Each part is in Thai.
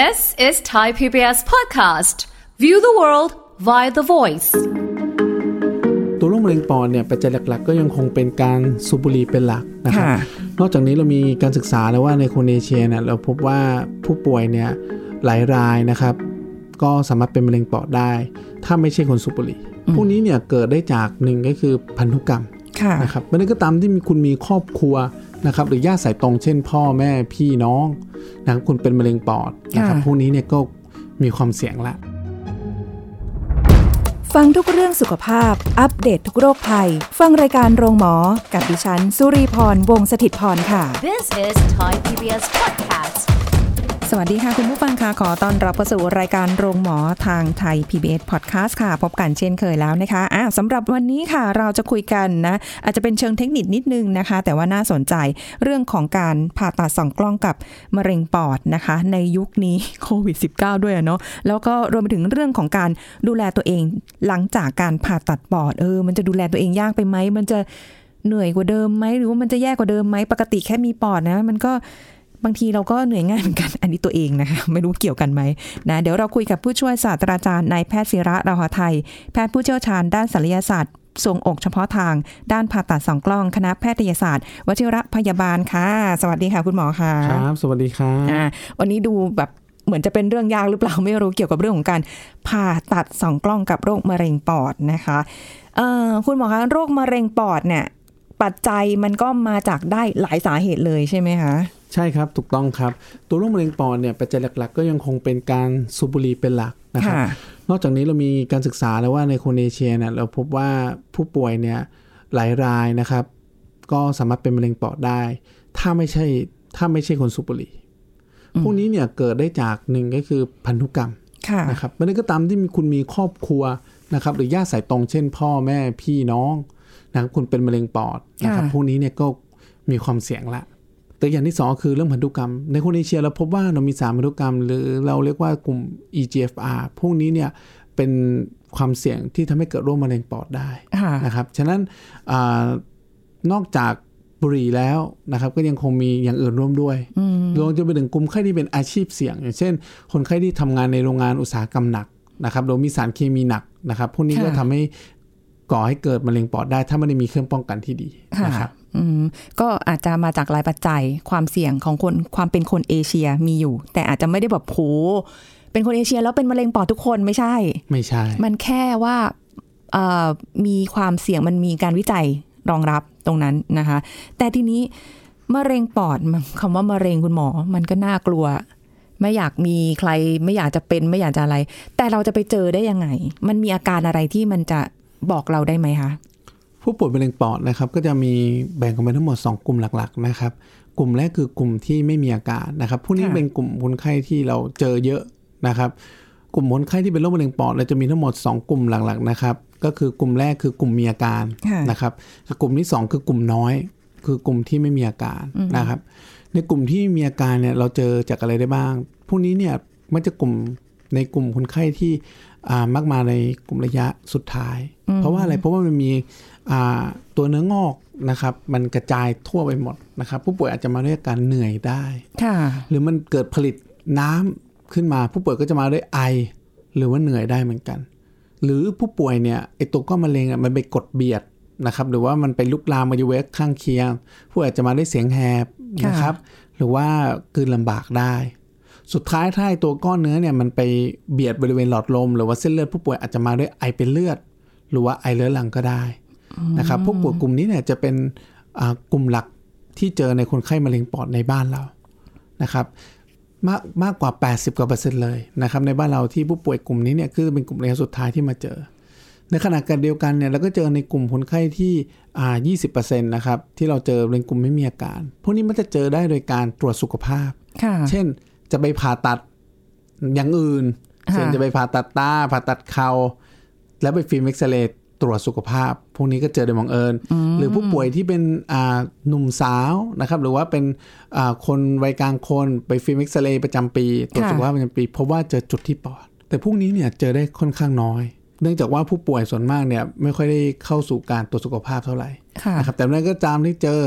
This is Thai PBS podcast. View the world via the voice. ตัวโรคมะเร็งปอดเนี่ยปัจจัยหลัก ๆ ก็ยังคงเป็นการสูบบุหรี่เป็นหลักนะครับค่ะนอกจากนี้เรามีการศึกษาแล้วว่าในคนเอเชียเนี่ยเราพบว่าผู้ป่วยเนี่ยหลายรายนะครับ ก็สามารถเป็นมะเร็งปอดได้ ถ้าไม่ใช่คนสูบบุหรี่พวกนี้เนี่ยเกิดได้จากหนึ่งก็คือพันธุกรรมค่ะนะครับมันก็ตามที่มีคุณมีครอบครัว นะครับหรือญาติสายตรงเช่น พ่อแม่พี่น้องนะครับคุณเป็นมะเร็งปอดนะครับค่ะพวกนี้เนี่ยก็มีความเสี่ยงละฟังทุกเรื่องสุขภาพ อัปเดตททุกโรคภัย ฟังรายการโรงหมอ กับดิฉัน สุรีพร วงศิตพรค่ะ This is Thai PBS podcast. สวัสดีค่ะ คุณผู้ฟังค่ะ ขอต้อนรับเข้าสู่รายการโรงหมอทางไทย PBS Podcast ค่ะ พบกันเช่นเคยแล้วนะคะอะสำหรับวันนี้ค่ะเราจะคุยกันนะ อาจจะเป็นเชิงเทคนิคนิดนึงนะคะ แต่ว่าน่าสนใจเรื่องของการผ่าตัดสองกล้องกับมะเร็งปอดนะคะ ในยุคนี้โควิด -19 ด้วยเนาะแล้วก็รวมไปถึงเรื่องของการดูแลตัวเองหลังจากการผ่าตัดปอดเออ มันจะดูแลตัวเองยากไปไหมมันจะเหนื่อยกว่าเดิมไหมหรือว่ามันจะแย่กว่าเดิมไหมปกติแค่มีปอดนะ มันก็ บางทีเราก็เหนื่อยง่ายเหมือนกันอันนี้ตัวเองนะคะไม่รู้เกี่ยวกันไหมนะเดี๋ยวเราคุยกับผู้ช่วยศาสตราจารย์นายแพทย์ศิระราหะไทย แพทย์ผู้เชี่ยวชาญด้านศัลยศาสตร์ทรวงอกเฉพาะทางด้านผ่าตัดสองกล้องคณะแพทยศาสตร์วชิระพยาบาลค่ะ สวัสดีค่ะ คุณหมอค่ะครับ สวัสดีครับอ่าวันนี้ดูแบบเหมือนจะเป็นเรื่องยากหรือเปล่าไม่รู้เกี่ยวกับเรื่องของการผ่าตัดสองกล้องกับโรคมะเร็งปอดนะคะเอ่อคุณหมอคะโรคมะเร็งปอดเนี่ย ปัจจัยมันก็มาจากได้หลายสาเหตุเลยใช่ไหมคะ ใช่ครับถูกต้องครับ ตัวโรคมะเร็งปอดเนี่ยปัจจัยหลัก ๆ ก็ยังคงเป็นการสูบบุหรี่เป็นหลักนะครับค่ะนอกจากนี้เรามีการศึกษาแล้วว่าในคนเอเชียเนี่ยเราพบว่าผู้ป่วยเนี่ยหลายรายนะครับ ก็สามารถเป็นมะเร็งปอดได้ ถ้าไม่ใช่ถ้าไม่ใช่คนสูบบุหรี่พวกนี้เนี่ยเกิดได้จากหนึ่งก็คือพันธุกรรมค่ะนะครับมันก็ตามที่มีคุณมีครอบครัวนะครับ หรือญาติสายตรงเช่น พ่อแม่พี่น้องนะครับคุณเป็นมะเร็งปอดนะครับค่ะพวกนี้เนี่ยก็มีความเสี่ยงละ ตัวอย่างที่สองคือเรื่องพันธุกรรม ในคนเอเชียเราพบว่าเรามีสามพันธุกรรม หรือเราเรียกว่ากลุ่ม EGFR พวกนี้เนี่ยเป็นความเสี่ยงที่ทำให้เกิดโรคมะเร็งปอดได้ค่ะนะครับ ฉะนั้นอานอกจากบุหรี่แล้วนะครับ ก็ยังคงมีอย่างอื่นร่วมด้วยรวมจนไปถึงกลุ่มไข้ที่เป็นอาชีพเสี่ยง อย่างเช่น คนไข้ที่ทำงานในโรงงานอุตสาหกรรมหนักนะครับหรือมีสารเคมีหนักนะครับ พวกนี้ก็ค่ะทำให้ ก่อให้เกิดมะเร็งปอดได้ ถ้าไม่ได้มีเครื่องป้องกันที่ดีค่ะนะครับอืมก็อาจจะมาจากหลายปัจจัยความเสี่ยงของคนความเป็นคนเอเชียมีอยู่ แต่อาจจะไม่ได้แบบโหเป็นคนเอเชียแล้วเป็นมะเร็งปอดทุกคนไม่ใช่ ไม่ใช่ มันแค่ว่าเอ่อมีความเสี่ยงมันมีการวิจัยรองรับตรงนั้นนะคะ แต่ทีนี้มะเร็งปอดมันคำว่ามะเร็งคุณหมอ มันก็น่ากลัว ไม่อยากมีใครไม่อยากจะเป็นไม่อยากจะอะไร แต่เราจะไปเจอได้ยังไง มันมีอาการอะไรที่มันจะ บอกเราได้ไหมคะ ผู้ป่วยมะเร็งปอดนะครับ ก็จะมีแบ่งออกเป็นทั้งหมด 2 กลุ่มหลักๆนะครับ กลุ่มแรกคือกลุ่มที่ไม่มีอาการนะครับพวกนี้ค่ะเป็นกลุ่มคนไข้ที่เราเจอเยอะนะครับ กลุ่มคนไข้ที่เป็นโรคมะเร็งปอดเราจะมีทั้งหมด 2 กลุ่มหลักๆนะครับ ก็คือกลุ่มแรกคือกลุ่มมีอาการค่ะนะครับกลุ่มที่ 2 คือกลุ่มน้อย คือกลุ่มที่ไม่มีอาการนะครับ ในกลุ่มที่มีอาการเนี่ยเราเจอจากอะไรได้บ้างพวกนี้เนี่ยมันจะกลุ่มในกลุ่มคนไข้ที่อ่ามากมาในกลุ่มระยะสุดท้าย เพราะว่าอะไรเพราะว่ามันมีอ่าตัวเนื้องอกนะครับ มันกระจายทั่วไปหมดนะครับ ผู้ป่วยอาจจะมาด้วยอาการเหนื่อยได้ค่ะหรือมันเกิดผลิตน้ำขึ้นมา ผู้ป่วยก็จะมาด้วยไอ หรือว่าเหนื่อยได้เหมือนกัน หรือผู้ป่วยเนี่ยไอตัวก้อนมะเร็งอะมันไปกดเบียดนะครับหรือว่ามันไปลุกลามมาอยู่เวกข้างเคียง ผู้อาจจะมาด้วยเสียงแหบค่ะนะครับ หรือว่ากลืนลำบากได้ สุดท้ายถ้าไอ้ตัวก้อนเนื้อเนี่ยมันไปเบียดบริเวณหลอดลม หรือว่าเส้นเลือดผู้ป่วยอาจจะมาด้วยไอเป็นเลือด หรือว่าไอเรื้อรังก็ได้นะครับผู้ป่วยกลุ่มนี้เนี่ยจะเป็นอ่ากลุ่มหลักที่เจอในคนไข้มะเร็งปอดในบ้านเรานะครับมากมากกว่า 80กว่าเปอร์เซ็นต์เลยนะครับในบ้านเราที่ผู้ป่วยกลุ่มนี้เนี่ยคือเป็นกลุ่มระยะสุดท้ายที่มาเจอ ในขณะกันเดียวกันเนี่ยเราก็เจอในกลุ่มคนไข้ที่อ่า20%นะครับที่เราเจอเป็นกลุ่มไม่มีอาการ พวกนี้มันจะเจอได้โดยการตรวจสุขภาพค่ะเช่นจะไปผ่าตัดอย่างอื่นค่ะเช่นจะไปผ่าตัดตาผ่าตัดเข่า แล้วไปฟิล์มเอ็กซเรย์ตรวจสุขภาพ พวกนี้ก็เจอโดยบังเอิญ หรือผู้ป่วยที่เป็นอ่าหนุ่มสาวนะครับ หรือว่าเป็นอ่าคนวัยกลางคนไปฟิล์มเอ็กซเรย์ประจำปี ตรวจสุขภาพประจำปีเพราะว่าเจอจุดที่ปอด แต่พวกนี้เนี่ยเจอได้ค่อนข้างน้อย เนื่องจากว่าผู้ป่วยส่วนมากเนี่ยไม่ค่อยได้เข้าสู่การตรวจสุขภาพเท่าไหร่ค่ะนะครับแต่เมื่อก็ตามที่เจอ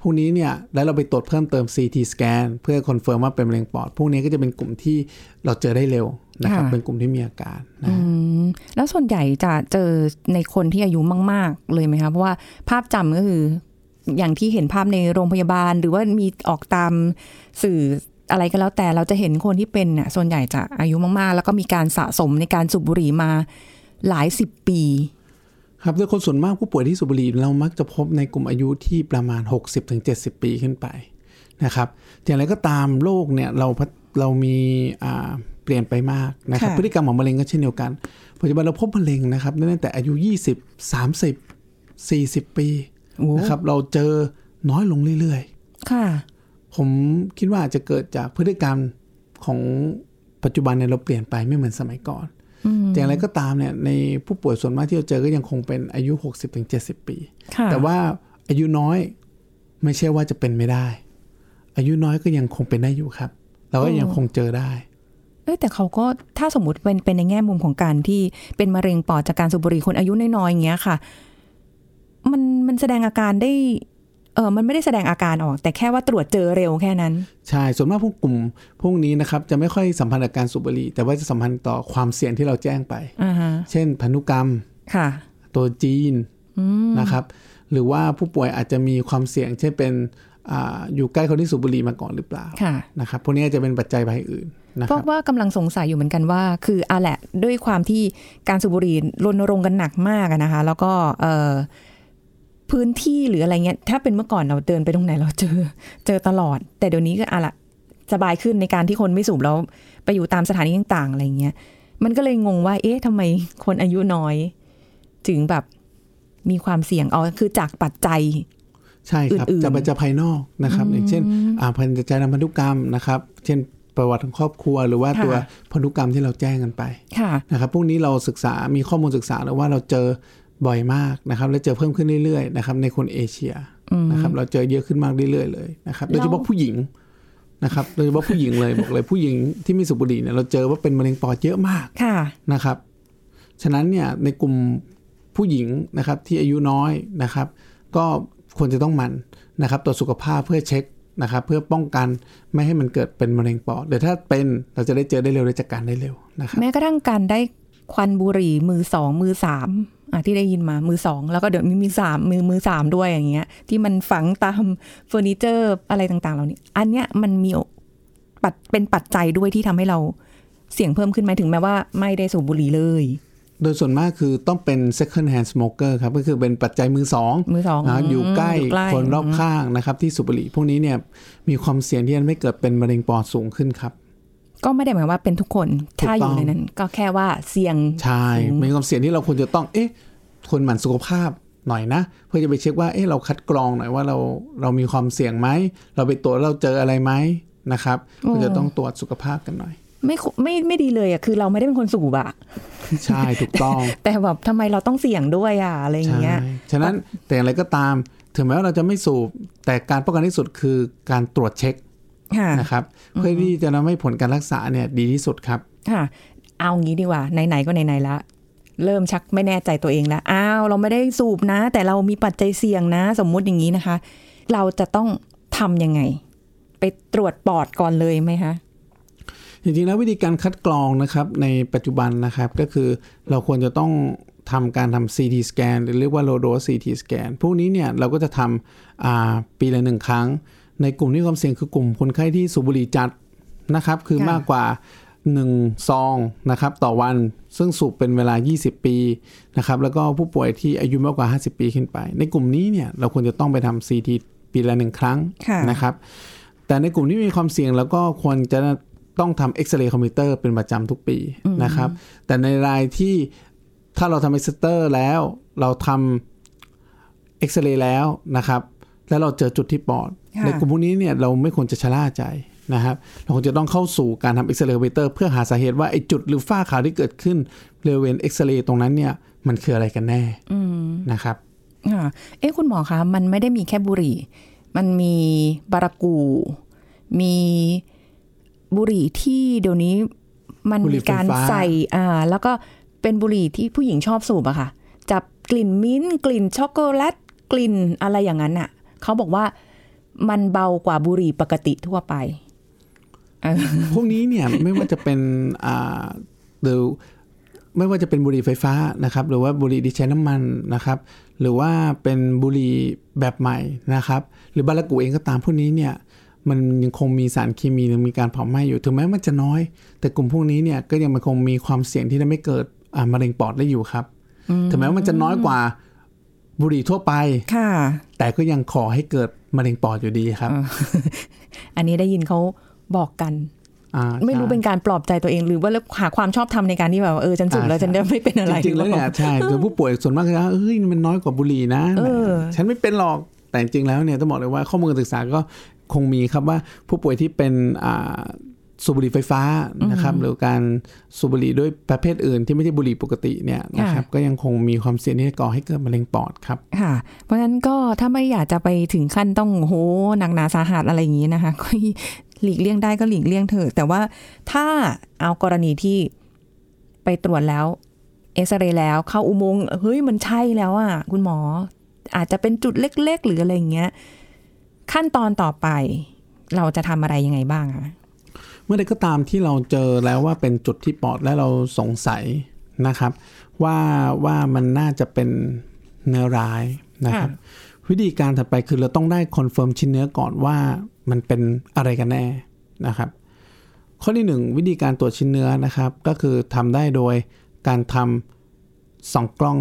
พวกวกนี้เนี่ยแล้วเราไปตรวจเพิ่มเติม CT scan เพื่อ confirm ว่าเป็นมะเร็งปอด พวกนี้ก็จะเป็นกลุ่มที่เราเจอได้เร็วนะครับค่ะเป็นกลุ่มที่มีอาการนะอืม แล้วส่วนใหญ่จะเจอในคนที่อายุมาก ๆ เลยไหมคะเพราะว่าภาพจำก็คืออย่างที่เห็นภาพในโรงพยาบาล หรือว่ามีออกตามสื่ออะไรก็แล้วแต่เราจะเห็นคนที่เป็นเนี่ยส่วนใหญ่จะอายุมากๆ แล้วก็มีการสะสมในการสูบบุหรี่มาหลายสิบปี ครับโดยคนส่วนมากผู้ป่วยที่สูบบุหรี่เรามักจะพบในกลุ่มอายุที่ประมาณ 60-70 ปีขึ้นไปนะครับอย่างไรก็ตามโรคเนี่ยเราเรามีอ่า ปลี่ยนไปมากนะครับค่ะพฤติกรรมของมะเร็งก็เช่นเดียวกันปัจจุบันเราพบมะเร็งนะครับตั้งแต่อายุ 20 30 40 ปีโอ้นะครับเราเจอน้อยลงเรื่อยๆ ค่ะ ผมคิดว่าอาจจะเกิดจากพฤติกรรมของปัจจุบันเนี่ยเราเปลี่ยนไปไม่เหมือนสมัยก่อนแต่อย่างไรก็ตามเนี่ยในผู้ป่วยส่วนมากที่เราเจอก็ยังคงเป็นอายุ 60-70 ปีค่ะแต่ว่าอายุน้อยไม่ใช่ว่าจะเป็นไม่ได้ อายุน้อยก็ยังคงเป็นได้อยู่ครับ เราก็ยังคงเจอได้เอ้ยแต่เขาก็ถ้าสมมติเป็นเป็นในแง่มุมของการที่เป็นมะเร็งปอดจากการสูบบุหรี่คนอายุน้อยๆอย่างเงี้ยค่ะ มันมันแสดงอาการได้เออมันไม่ได้แสดงอาการออก แต่แค่ว่าตรวจเจอเร็วแค่นั้น ใช่ ส่วนมากพวกกลุ่มพวกนี้นะครับ จะไม่ค่อยสัมพันธ์กับการสูบบุหรี่ แต่ว่าจะสัมพันธ์ต่อความเสี่ยงที่เราแจ้งไปอ่าฮะเช่น พันธุกรรมค่ะ ตัวจีนนะครับ หรือว่าผู้ป่วยอาจจะมีความเสี่ยงเช่นเป็น อาอยู่ใกล้คนที่สูบบุหรี่มาก่อนหรือเปล่าค่ะนะครับพวกนี้จะเป็นปัจจัยภายอื่นนะเพคราะรับว่ากำลังสงสัยอยู่เหมือนกันว่า คืออะแหละด้วยความที่การสูบบุหรี่รณรงค์กันหนักมากอะนะคะ แล้วก็เออพื้นที่หรืออะไรเงี้ยถ้าเป็นเมื่อก่อนเราเดินไปตรงไหนเราเจอเจอตลอด แต่เดี๋ยวนี้ก็อะละสบายขึ้นในการที่คนไม่สูบแล้วไปอยู่ตามสถานีต่างๆอะไรเงี้ยมันก็เลยงงว่า เอ๊ะทำไมคนอายุน้อย ถึงแบบมีความเสี่ยงอ๋อคือจากปัจจัย ใช่ครับอื่นๆจะปัจจัยภายนอกนะครับ อย่างเช่นอ่าพันจัยทางพันธุกรรมนะครับ เช่นประวัติของครอบครัวหรือว่าค่ะตัวพันธุกรรมที่เราแจ้งกันไปค่ะนะครับพวกนี้เราศึกษามีข้อมูลศึกษาแล้วว่าเราเจอบ่อยมากนะครับ และเจอเพิ่มขึ้นเรื่อยๆนะครับในคนเอเชียนะครับ เราเจอเยอะขึ้นมากเรื่อยๆเลยนะครับโดยเฉพาะผู้หญิงนะครับโดยเฉพาะผู้หญิงเลยบอกเลยผู้หญิงที่มีสูบบุหรี่เนี่ยเราเจอว่าเป็นมะเร็งปอดเยอะมากค่ะนะครับ ฉะนั้นเนี่ยในกลุ่มผู้หญิงนะครับที่อายุน้อยนะครับ ก็ ควรจะต้องมันนะครับตรวจสุขภาพเพื่อเช็คนะครับเพื่อป้องกันไม่ให้มันเกิดเป็นมะเร็งปอดเดี๋ยวถ้าเป็นเราจะได้เจอได้เร็วได้จัดการได้เร็วนะครับแม้กระทั่งการได้ควันบุหรี่มือสองมือสามอะที่ได้ยินมามือสองแล้วก็เดี๋ยวมีมือสามมือมือสามด้วยอย่างเงี้ย ที่มันฝังตามเฟอร์นิเจอร์อะไรต่างๆเหล่านี้ อันเนี้ยมันมีปัดเป็นปัจจัยด้วยที่ทำให้เราเสี่ยงเพิ่มขึ้นไหมถึงแม้ว่าไม่ได้สูบบุหรี่เลย โดยส่วนมากคือต้องเป็น second hand smoker ครับ ก็คือเป็นปัจจัยมือสองมือสองนะครับอยู่ใกล้อยู่ใกล้คนรอบข้างนะครับ ที่สูบบุหรี่พวกนี้เนี่ยมีความเสี่ยงที่จะไม่เกิดเป็นมะเร็งปอดสูงขึ้นครับ ก็ไม่ได้หมายความว่าเป็นทุกคนถูกถ้าอยู่ต้องในนั้น ก็แค่ว่าเสี่ยงใช่สูงมีความเสี่ยงที่เราควรจะต้อง เอ๊ะ คนหมั่นสุขภาพหน่อยนะ เพื่อจะไปเช็คว่าเอ๊ะเราคัดกรองหน่อยว่าเราเรามีความเสี่ยงไหมเราไปตรวจแล้วเราเจออะไรไหมนะครับควรจะต้องตรวจสุขภาพกันหน่อย ไม่คุไม่ไม่ดีเลยอะคือเราไม่ได้เป็นคนสูบอะใช่ถูกต้อง แต่แบบทำไมเราต้องเสี่ยงด้วยอะอะไรอย่างใช่เงี้ยฉะนั้นแต่อย่างไรก็ตาม ถึงแม้ว่าเราจะไม่สูบ แต่การป้องกันที่สุดคือการตรวจเช็คค่ะนะครับเพื่อที่จะทำให้ผลการรักษาเนี่ยดีที่สุดครับค่ะเอางี้ดีกว่าไหนๆก็ไหนๆละเริ่มชักไม่แน่ใจตัวเองแล้วอ้าวเราไม่ได้สูบนะ แต่เรามีปัจจัยเสี่ยงนะ สมมุติอย่างนี้นะคะ เราจะต้องทำยังไง ไปตรวจปอดก่อนเลยไหมคะ จริงๆแล้ววิธีการคัดกรองนะครับในปัจจุบันนะครับก็คือเราควรจะต้องทำการทำ CT scan หรือเรียกว่า low dose CT scan พวกนี้เนี่ยเราก็จะทำอ่าปีละหนึ่งครั้ง ในกลุ่มที่ความเสี่ยงคือกลุ่มคนไข้ที่สูบบุหรี่จัดนะครับคือค่ะมากกว่า 1 ซองนะครับต่อวันซึ่งสูบเป็นเวลา 20 ปีนะครับแล้วก็ผู้ป่วยที่อายุมากกว่า 50 ปีขึ้นไป ในกลุ่มนี้เนี่ยเราควรจะต้องไปทำ CT ปีละหนึ่งครั้งค่ะนะครับแต่ในกลุ่มที่มีความเสี่ยงแล้วก็ควรจะ ต้องทำเอ็กซเรย์คอมพิวเตอร์เป็นประจำทุกปีนะครับ แต่ในรายที่ถ้าเราทำเอ็กซเรย์แล้ว เราทำเอ็กซเรย์แล้วนะครับ แล้วเราเจอจุดที่ปอดค่ะในกลุ่มพวกนี้เนี่ยเราไม่ควรจะชะล่าใจนะครับ เราควรจะต้องเข้าสู่การทำเอ็กซเรย์คอมพิวเตอร์เพื่อหาสาเหตุว่าไอ้จุดหรือฝ้าขาวที่เกิดขึ้นบริเวณเอ็กซเรย์ตรงนั้นเนี่ยมันคืออะไรกันแน่นะครับค่ะเอ๊ะคุณหมอคะมันไม่ได้มีแค่บุหรี่ มันมีบารากู มี บุหรี่ที่เดี๋ยวนี้มันบุหรี่มีการไฟฟ้าใส่อ่าแล้วก็เป็นบุหรี่ที่ผู้หญิงชอบสูบอะค่ะ จับกลิ่นมิ้นท์กลิ่นช็อกโกแลตกลิ่นอะไรอย่างนั้นอะเขาบอกว่ามันเบากว่าบุหรี่ปกติทั่วไปเออพวกนี้เนี่ยไม่ว่าจะเป็นอ่าหรือไม่ว่าจะเป็นบุหรี่ไฟฟ้านะครับ หรือว่าบุหรี่ที่ใช้น้ำมันนะครับ หรือว่าเป็นบุหรี่แบบใหม่นะครับ หรือบารากูเองก็ตามพวกนี้เนี่ย มันยังคงมีสารเคมีหรือมีการเผาไหม้อยู่ถึงแม้มันจะน้อย แต่กลุ่มพวกนี้เนี่ยก็ยังมันคงมีความเสี่ยงที่จะไม่เกิดอ่ามะเร็งปอดได้อยู่ครับถึงแม้ว่ามันจะน้อยกว่าบุหรี่ทั่วไปค่ะ แต่ก็ยังขอให้เกิดมะเร็งปอดอยู่ดีครับ อันนี้ได้ยินเขาบอกกันอ่าไม่รู้ใช่เป็นการปลอบใจตัวเองหรือว่าหาความชอบธรรมในการที่แบบว่าเออฉันสูบแล้วอ่าฉันจะไม่เป็นอะไรจริงๆแล้วเนี่ยใช่คือผู้ป่วยส่วนมากก็จะเอ้ยมันน้อยกว่าบุหรี่นะเออฉันไม่เป็นหรอกแต่จริงๆแล้วเนี่ยต้องบอกเลยว่าข้อมูลการศึกษาก็ คงมีครับว่าผู้ป่วยที่เป็นอ่าสูบบุหรี่ไฟฟ้านะครับหรือการสูบบุหรี่ด้วยประเภทอื่นที่ไม่ใช่บุหรี่ปกติเนี่ยนะครับก็ยังคงมีความเสี่ยงที่จะก่อให้เกิดมะเร็งปอดครับค่ะ เพราะฉะนั้นก็ถ้าไม่อยากจะไปถึงขั้นต้องโหหนักหนาสาหัสอะไรอย่างนี้นะคะก็หลีกเลี่ยงได้ก็หลีกเลี่ยงเถอะแต่ว่าถ้าเอากรณีที่ไปตรวจแล้ว เอ็กซเรย์แล้วเข้าอุโมงค์เฮ้ยมันใช่แล้วอะคุณหมอ อาจจะเป็นจุดเล็ก ๆ หรืออะไรอย่างเงี้ย ขั้นตอนต่อไป เราจะทำอะไรยังไงบ้างคะเมื่อใดก็ตามที่เราเจอแล้วว่าเป็นจุดที่ปอดและเราสงสัยนะครับ ว่าว่ามันน่าจะเป็นเนื้อร้ายนะครับ วิธีการถัดไปคือเราต้องได้ confirm ชิ้นเนื้อก่อนว่ามันเป็นอะไรกันแน่นะครับ ข้อที่หนึ่งวิธีการตรวจชิ้นเนื้อนะครับ ก็คือทำได้โดยการทำส่องกล้อง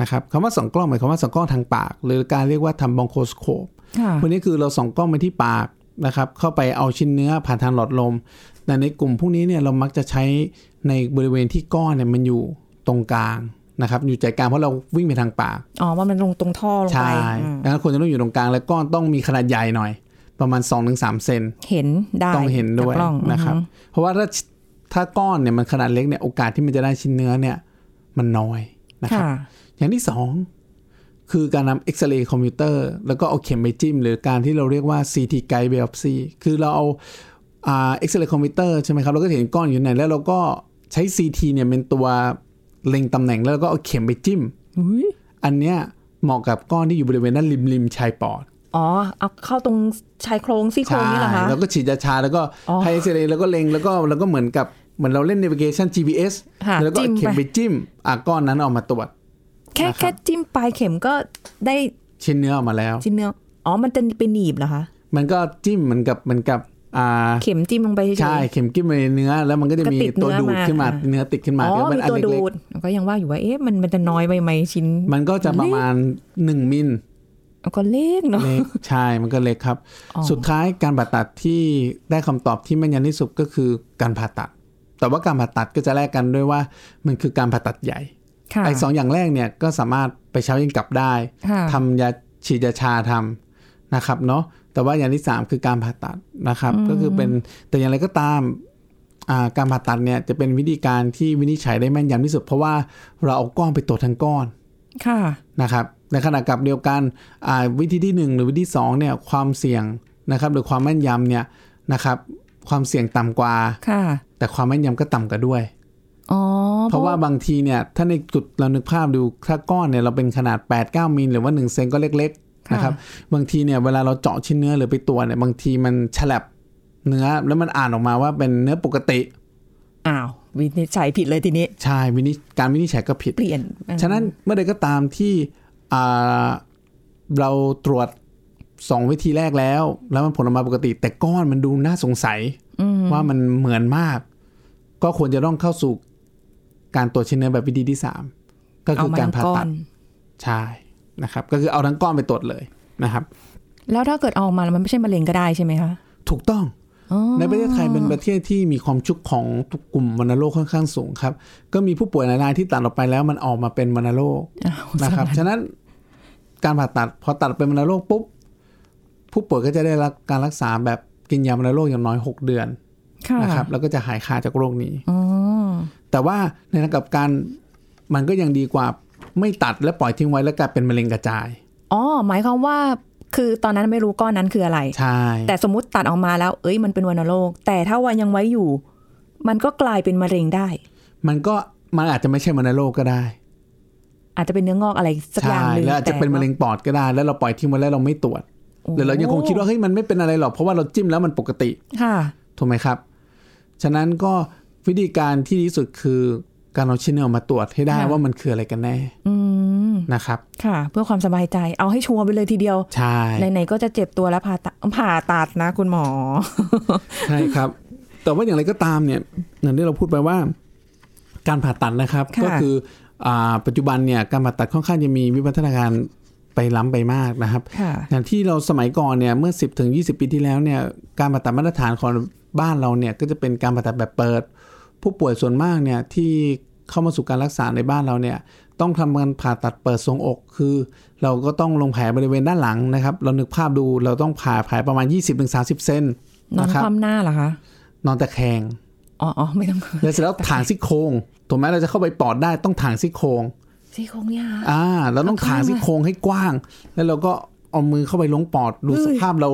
นะครับคำว่าส่องกล้องหมายความว่าส่องกล้องทางปาก หรือการเรียกว่าทำ bronchoscope ค่ะ อันนี้คือเราส่องกล้องไปที่ปากนะครับ เข้าไปเอาชิ้นเนื้อผ่านทางหลอดลม แต่ในกลุ่มพวกนี้เนี่ยเรามักจะใช้ในบริเวณที่ก้อนเนี่ยมันอยู่ตรงกลางนะครับ อยู่ใจกลางเพราะเราวิ่งไปทางปาก อ๋อว่ามันลงตรงท่อลงใช่ไปอืมดังนั้นควรจะต้องอยู่ตรงกลาง และก้อนต้องมีขนาดใหญ่หน่อย ประมาณ2-3เซน เห็นได้ต้องเห็นด้วยจากกล้องนะครับอือฮึเพราะว่าถ้าถ้าก้อนเนี่ยมันขนาดเล็กเนี่ยโอกาสที่มันจะได้ชิ้นเนื้อเนี่ยมันน้อยนะครับค่ะอย่างที่สอง คือการนำเอ็กซเรย์คอมพิวเตอร์แล้วก็เอาเข็มไปจิ้ม หรือการที่เราเรียกว่า CT guide biopsy คือเราเอาอ่าเอ็กซเรย์คอมพิวเตอร์ใช่ไหมครับเราก็เห็นก้อนอยู่ไหน แล้วเราก็ใช้ CT เนี่ยเป็นตัวเล็งตำแหน่งแล้วเราก็เอาเข็มไปจิ้มอุ๊ยอันเนี้ยเหมาะกับก้อนที่อยู่บริเวณด้านริมริมชายปอดอ๋อเอาเข้าตรงชายโครงซี่โครงนี่เหรอคะแล้วก็ฉีดยาชาแล้วก็อ๋อให้เอ็กซเรย์แล้วก็เล็งแล้วก็แล้วก็เหมือนกับเหมือนเราเล่น navigation GPS ค่ะแล้วก็จิ้มเอาเข็มไปไปจิ้มอะก้อนนั้นออกมาตรวจ แค่นะครับแค่จิ้มปลายเข็มก็ได้ชิ้นเนื้อออกมาแล้ว ชิ้นเนื้ออ๋อมันจะไปหนีบเหรอคะมันก็จิ้มเหมือนกับเหมือนกับอ่าเข็มจิ้มลงไปเฉยๆใช่เข็มจิ้มไปในเนื้อ แล้วมันก็จะก็มีติดตัวเนื้อดูดมาขึ้นมาอ่าเนื้อติดขึ้นมาอ๋อแล้วมัมีนอันตัวเล็ดูกดก็ยังว่าอยู่ว่าเอ๊ะมันมันจะน้อยไปไหมชิ้นๆมันก็จะประมาณ1มิลก็เล็กเนาะเล็กใช่มันก็เล็กครับอ๋อสุดท้ายการผ่าตัดที่ได้คำตอบที่แม่นยำที่สุดก็คือการผ่าตัด แต่ว่าการผ่าตัดก็จะแลกกันด้วยว่ามันคือการผ่าตัดใหญ่ค่ะ ไอ้สองอย่างแรกเนี่ยก็สามารถไปเช้ายิงกลับได้ค่ะทำยาฉีดยาชาทำนะครับเนาะแต่ว่าอย่างที่ 3 คือการผ่าตัดนะครับ ก็คือเป็นแต่อย่างไรก็ตามอ่าการผ่าตัดเนี่ยจะเป็นวิธีการที่วินิจฉัยได้แม่นยำที่สุด เพราะว่าเราเอาก้อนไปตรวจทั้งก้อนค่ะนะครับ ในขณะกับเดียวกันอ่าวิธีที่ 1 หรือวิธีที่2เนี่ยความเสี่ยงนะครับหรือความแม่นยำเนี่ยนะครับ ความเสี่ยงต่ำกว่าค่ะแต่ความแม่นยำก็ต่ำกว่าด้วยอ๋อ เพราะว่าบางทีเนี่ย ถ้าในจุดเรานึกภาพดูถ้าก้อนเนี่ยเราเป็นขนาด 8 9 มิลหรือว่า 1 เซนก็เล็กๆนะครับบางทีเนี่ยเวลาเราเจาะชิ้นเนื้อหรือไปตรวจเนี่ยบางทีมันฉลับเนื้อแล้วมันอ่านออกมาว่าเป็นเนื้อปกติอ้าววินิจฉัยผิดเลยทีนี้ ใช่วินิจการวินิจฉัยก็ผิดเปลี่ยน ฉะนั้นเมื่อใดก็ตามที่อ่าเราตรวจสองวิธีแรกแล้ว แล้วมันผลออกมาปกติ แต่ก้อนมันดูน่าสงสัยว่ามันเหมือนมาก ก็ควรจะต้องเข้าสู่ การตรวจชิ้นเนื้อแบบวิธีที่สามก็เอาคือมาการทั้งผ่าก้อตันดใช่นะครับ ก็คือเอาทั้งก้อนไปตรวจเลยนะครับ แล้วถ้าเกิดเอาออกมาแล้วมันไม่ใช่มะเร็งก็ได้ใช่ไหมคะถูกต้องอ๋อในประเทศไทยเป็นประเทศที่มีความชุกของกลุ่มวัณโรคค่อนข้างสูงครับ ก็มีผู้ป่วยหลายรายที่ตัดออกไปแล้วมันออกมาเป็นวัณโรคอ้าวนะครับ ฉะนั้นการผ่าตัดพอตัดเป็นวัณโรคปุ๊บผู้ป่วยก็จะได้รับการรักษาแบบกินยาวัณโรคอย่างน้อย 6 เดือนค่ะนะครับ แล้วก็จะหายขาดจากโรคนี้อ๋อ แต่ว่าในทางกลับการมันก็ยังดีกว่าไม่ตัดและปล่อยทิ้งไว้แล้วกลายเป็นมะเร็งกระจาย อ๋อ หมายความว่าคือตอนนั้นไม่รู้ก้อนนั้นคืออะไร ใช่ แต่สมมติตัดออกมาแล้ว เอ้ย มันเป็นวัณโรค แต่ถ้าวันยังไว้อยู่ มันก็กลายเป็นมะเร็งได้ มันก็มันอาจจะไม่ใช่วัณโรคก็ได้ อาจจะเป็นเนื้องอกอะไรสักอใช่ย่างหนึ่งแล้วอาจจะเป็นมะเร็งปอดก็ได้ แล้วเราปล่อยทิ้งไว้แล้วเราไม่ตรวจหรือเรายังคงคิดว่าเฮ้ยมันไม่เป็นอะไรหรอกเพราะว่าเราจิ้มแล้วมันปกติ ค่ะ ถูกไหมครับ ฉะนั้นก็ วิธีการที่ดีที่สุดคือการเอาชิ้นเนื้อออกมาตรวจให้ได้ค่ะว่ามันคืออะไรกันแน่อืมนะครับ ค่ะ เพื่อความสบายใจเอาให้ชัวร์ไปเลยทีเดียว ใช่ไหนๆก็จะเจ็บตัวแล้วผ่าตัดผ่าตัดนะคุณหมอ ใช่ครับ แต่ว่าอย่างไรก็ตามเนี่ยอย่างที่เราพูดไปว่า การผ่าตัดนะครับค่ะก็คืออาปัจจุบันเนี่ยการผ่าตัดค่อนข้างจะมีวิวัฒนาการไปล้ำไปมากนะครับค่ะอย่างที่เราสมัยก่อนเนี่ยเมื่อ 10ถึง20 ปีที่แล้วเนี่ยการผ่าตัดมาตรฐานของบ้านเราเนี่ยก็จะเป็นการผ่าตัดแบบเปิด ผู้ป่วยส่วนมากเนี่ยที่เข้ามาสู่การรักษาในบ้านเราเนี่ยต้องทำการผ่าตัดเปิดทรงอกคือ เราก็ต้องลงแผลบริเวณด้านหลังนะครับ เรานึกภาพดูเราต้องผ่าแผลประมาณ 20-30 เซนนอนนะครับคว่ำหน้าเหรอคะ นอนตะแคงอ๋ออ๋อไม่ต้องแล้วเสร็จแล้วถางซี่โครงถูกไหมเราจะเข้าไปปอดได้ต้องถางซี่โครงซี่โครงเนี่ยค่ะอ่าเราต้องถางซี่โครงให้กว้าง แล้วเราก็เอามือเข้าไปลงปอดดูเฮ้ยสภาพเรา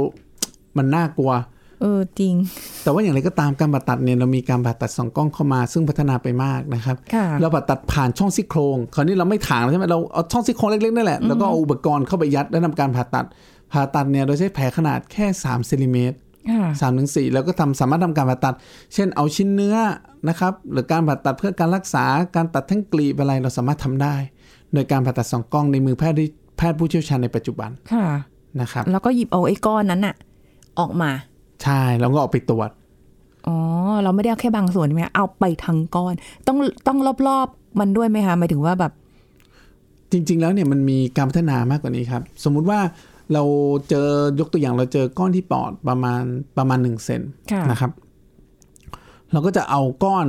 มันน่ากลัว เออจริง แต่ว่าอย่างไรก็ตามการผ่าตัดเนี่ยเรามีการผ่าตัดสองกล้องเข้ามาซึ่งพัฒนาไปมากนะครับค่ะเราผ่าตัดผ่านช่องซี่โครงคราวนี้เราไม่ถางแล้วใช่ไหมเราเอาช่องซี่โครงเล็กๆนั่นแหละแล้วก็เอาอุปกรณ์เข้าไปยัดแล้วทำการผ่าตัด ผ่าตัดเนี่ยโดยใช้แผลขนาดแค่3เซนติเมตรค่ะสามถึงสี่แล้วก็ทำสามารถทำการผ่าตัด เช่นเอาชิ้นเนื้อนะครับ หรือการผ่าตัดเพื่อการรักษาการตัดทั้งกลีบอะไรเราสามารถทำได้ โดยการผ่าตัดสองกล้องในมือแพทย์ที่แพทย์ผู้เชี่ยวชาญในปัจจุบันค่ะนะครับ แล้วก็หยิบเอาไอ้ก้อนนั้นอะออกมา ใช่แล้วก็เอาไปตรวจอ๋อเราไม่ได้เอาแค่บางส่วนใช่ไหมคะเอาไปทั้งก้อน ต้องต้องรอบๆมันด้วยไหมคะหมายถึงว่าแบบ จริง ๆ แล้วเนี่ยมันมีการพัฒนามากกว่านี้ครับ สมมุติว่าเราเจอยกตัวอย่างเราเจอก้อนที่ปอดประมาณประมาณ1เซนค่ะนะครับ เราก็จะเอาก้อน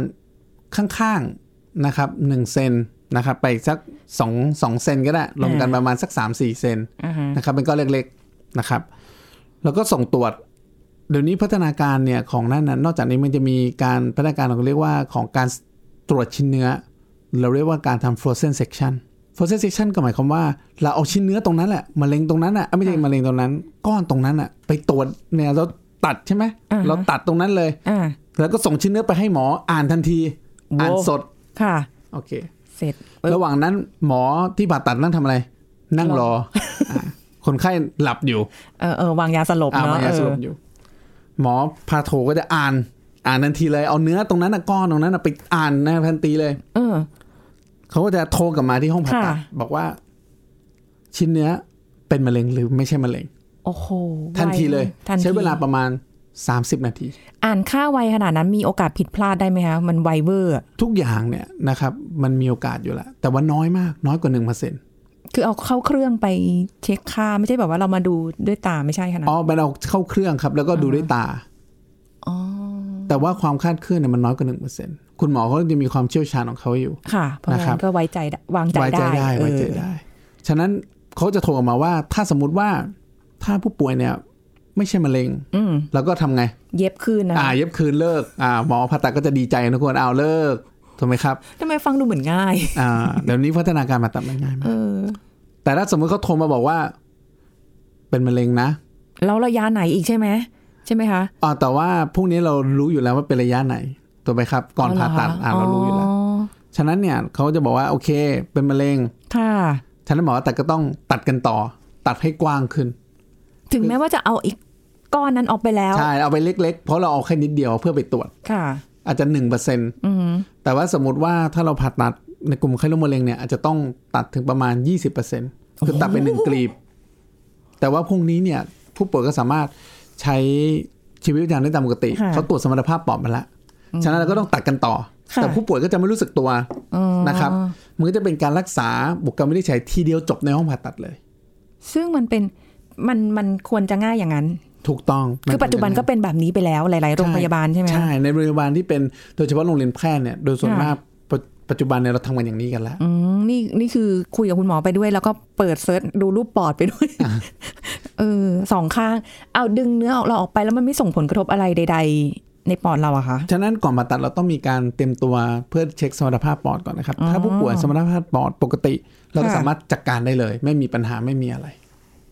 ข้างๆนะครับ1เซนนะครับ ไปสัก2 2เซนก็ได้รวมกันประมาณสัก3-4เซนอ่าฮะนะครับ เป็นก้อนเล็กๆนะครับ แล้วก็ส่งตรวจ เดี๋ยวนี้พัฒนาการเนี่ยของนั่นนะนอกจากนี้มันจะมีการพัฒนาการเราเรียกว่าของการตรวจชิ้นเนื้อ เราเรียกว่าการทำ frozen section frozen section ก็หมายความว่า เราเอาชิ้นเนื้อตรงนั้นแหละมะเร็งตรงนั้นอะเอ้ยไม่ใช่มะเร็งตรงนั้น ก้อนตรงนั้นอะ ไปตรวจเนี่ยเราตัดใช่ไหมอ่าฮะเราตัดตรงนั้นเลยอ่าแล้วก็ส่งชิ้นเนื้อไปให้หมออ่านทันทีโว้อ่านสดค่ะโอเคเสร็จเออระหว่างนั้นหมอที่ผ่าตัดนั่งทำอะไร นั่งรออะคนไข้หลับอยู่ เออเออวางยาสลบอ่าเนาะมายาสลบเอออยู่ หมอพาโทก็จะอ่าน อ่านทันทีเลยเอาเนื้อตรงนั้นนะก้อนตรงนั้นนะไปอ่านนะทันทีเลย เออเขาก็จะโทรกลับมาที่ห้องผ่าตัดค่ะบอกว่า ชิ้นเนื้อเป็นมะเร็งหรือไม่ใช่มะเร็ง โอ้โหทันทีเลยทันทีใช้เวลาประมาณ30นาที อ่านค่าไวขนาดนั้นมีโอกาสผิดพลาดได้ไหมคะ มันไวเวอร์อะทุกอย่างเนี่ยนะครับ มันมีโอกาสอยู่แล้วแต่ว่าน้อยมาก น้อยกว่าหนึ่งเปอร์เซ็นต์ คือเอาเข้าเครื่องไปเช็คค่า ไม่ใช่แบบว่าเรามาดูด้วยตาไม่ใช่ขนาดอ๋อมันเอาเข้าเครื่องครับ แล้วก็ดูด้วยตาอ๋อแต่ว่าความคาดเคลื่อนเนี่ยมันน้อยกว่าหนึ่งเปอร์เซ็นต์คุณหมอเขาจะมีความเชี่ยวชาญของเขาอยู่ ค่ะ เพราะฉะนะครันั้บนก็ไว้ใจได้วางใจไว้ใจได้ได้ไว้ใจเออได้ ฉะนั้นเขาจะโทรออกมาว่า ถ้าสมมุติว่าถ้าผู้ป่วยเนี่ย ไม่ใช่มะเร็งอืมเราก็ทำไง เย็บคืนนะอ่าคะเย็บคืนเลิก อ่าหมอผ่าตัดก็จะดีใจนะควรเอาเลิก ถูกไหมครับทำไมฟังดูเหมือนง่ายอ่าเดี๋ยวนี้พัฒนาการผ่าตัดมันง่ายมาเอกอแต่ถ้าสมมติเขาโทรมาบอกว่า เป็นมะเร็งนะแล้วระยะไหนอีกใช่ไหมใช่ไหมคะอ่าแต่ว่าพวกนี้เรารู้อยู่แล้วว่าเป็นระยะไหนถูกไหมครับ ก่อนผ่าตัดอ่าเรารู้อยู่แล้วฉะนั้นเนี่ยเขาจะบอกว่าโอเค เป็นมะเร็งค่ะฉะนั้นหมอตัดก็ต้องตัดกันต่อ ตัดให้กว้างขึ้น ถึงแม้ว่าจะเอาอีกก้อนนั้นออกไปแล้ว ใช่ เอาไปเล็ก ๆ เพราะเราเอาแค่นิดเดียวเพื่อไปตรวจ ค่ะ อาจจะหนึ่งเปอร์เซ็นอืมแต่ว่าสมมติว่าถ้าเราผ่าตัดในกลุ่มไข้โรคมะเร็งเนี่ยอาจจะต้องตัดถึงประมาณ20%คือตัดไปหนึ่งกลีบ แต่ว่าพวกนี้เนี่ย ผู้ป่วยก็สามารถใช้ชีวิตประจำวันได้ตามปกติค่ะเขาตรวจสมรรถภาพปอดมาแล้วฉะนั้นเราก็ต้องตัดกันต่อค่ะแต่ผู้ป่วยก็จะไม่รู้สึกตัวอ๋อนะครับมันก็จะเป็นการรักษาบุคคลไม่ได้ใช้ทีเดียวจบในห้องผ่าตัดเลย ซึ่งมันเป็นมันมันควรจะง่ายอย่างนั้น ถูกต้อง คือปัจจุบันก็เป็นแบบนี้ไปแล้วหลาย ๆ โรงพยาบาลใช่ไหมคะใช่ในโรงพยาบาลที่เป็นโดยเฉพาะโรงเรียนแพทย์เนี่ยโดยส่วนค่ะมากปัจปัจจุบันเนี่ยเราทำกันอย่างนี้กันแล้วอืมนี่นี่คือคุยกับคุณหมอไปด้วย แล้วก็เปิดเซิร์ชดูรูปปอดไปด้วยเออสองข้าง เอาดึงเนื้อออกเราออกไปแล้วมันไม่ส่งผลกระทบอะไรใด ๆ ในปอดเราอะคะฉะนั้นก่อนผ่าตัดเราต้องมีการเตรียมตัวเพื่อเช็คสมรรถภาพปอดก่อนนะครับอ๋อถ้าผู้ป่วยสมรรถภาพปอดปกติ เราก็ค่ะสามารถจัดการได้เลย ไม่มีปัญหาไม่มีอะไร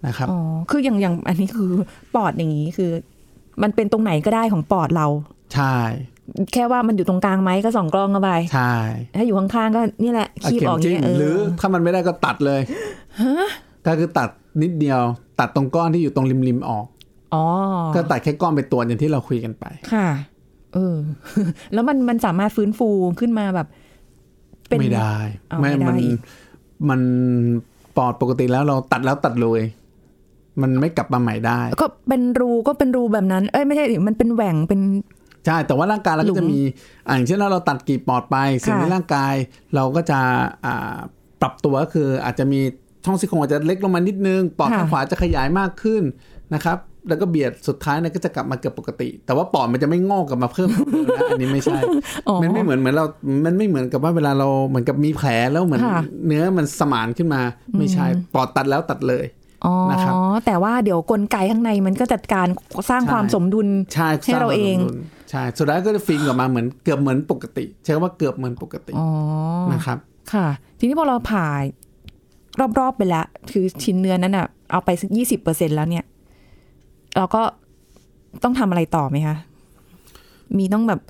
นะครับอ๋อคืออย่างอย่างอันนี้คือปอดอย่างนี้คือ มันเป็นตรงไหนก็ได้ของปอดเรา ใช่ แค่ว่ามันอยู่ตรงกลางไหมก็ส่องกล้องเข้าไปใช่ถ้าอยู่ข้างๆก็นี่แหละเอาคีบเข็อมอกจิ้มเนี่ยเออหรือถ้ามันไม่ได้ก็ตัดเลยก็คือตัดนิดเดียว ตัดตรงก้อนที่อยู่ตรงริมๆออกอ๋อก็ตัดแค่ก้อนไปตัวอย่างที่เราคุยกันไป ค่ะ เออ แล้วมันมันสามารถฟื้นฟูขึ้นมาแบบเป็นไม่ได้เอาไม่ได้มันอีกมันปอดปกติแล้วเราตัดแล้วตัดเลย มันไม่กลับมาใหม่ได้ ก็เป็นรูก็เป็นรูแบบนั้น เอ้ยไม่ใช่ดิมันเป็นแหว่งเป็นใช่ แต่ว่าร่างกายเราหลุก็มจะมีอ่าอย่างเช่นเราเราตัดกรีบปอดไปสิ่งในค่ะร่างกายเราก็จะอ่าปรับตัวก็คืออาจจะมีช่องซี่โครงอาจจะเล็กลงมานิดนึง ปอดข้างขวาจะขยายมากขึ้นนะครับแล้วก็เบียดสุดท้ายเนี่ยก็จะกลับมาเกือบปกติ แต่ว่าปอดมันจะไม่งอกกลับมาเพิ่มนะอันนี้ไม่ใช่อ๋อมันไม่เหมือนเหมือนเรา มันไม่เหมือนกับว่าเวลาเราเหมือนกับมีแผลแล้วเหมือนค่ะเนื้อมันสมานขึ้นมา ไม่ใช่ ปอดตัดแล้วตัดเลยอ๋อ นะครับแต่ว่าเดี๋ยวกลไกข้างในมันก็จัดการสร้างใช่ความสมดุลใช่ให้เราเองสร้ควมสมดุลใช่สุดท้ายก็จะฟินกลับมาเหมือนเกือบเหมือนปกติใช้คำว่าเกือบเหมือนปกติอ๋อนะครับ ค่ะ ทีนี้พอเราผ่ารอบๆไปแล้วคือชิ้นเนื้อนั้นอะเอาไปสักยี่สิบเปอร์เซ็นแล้วเนี่ย เราก็ต้องทำอะไรต่อไหมคะ มีต้องแบบ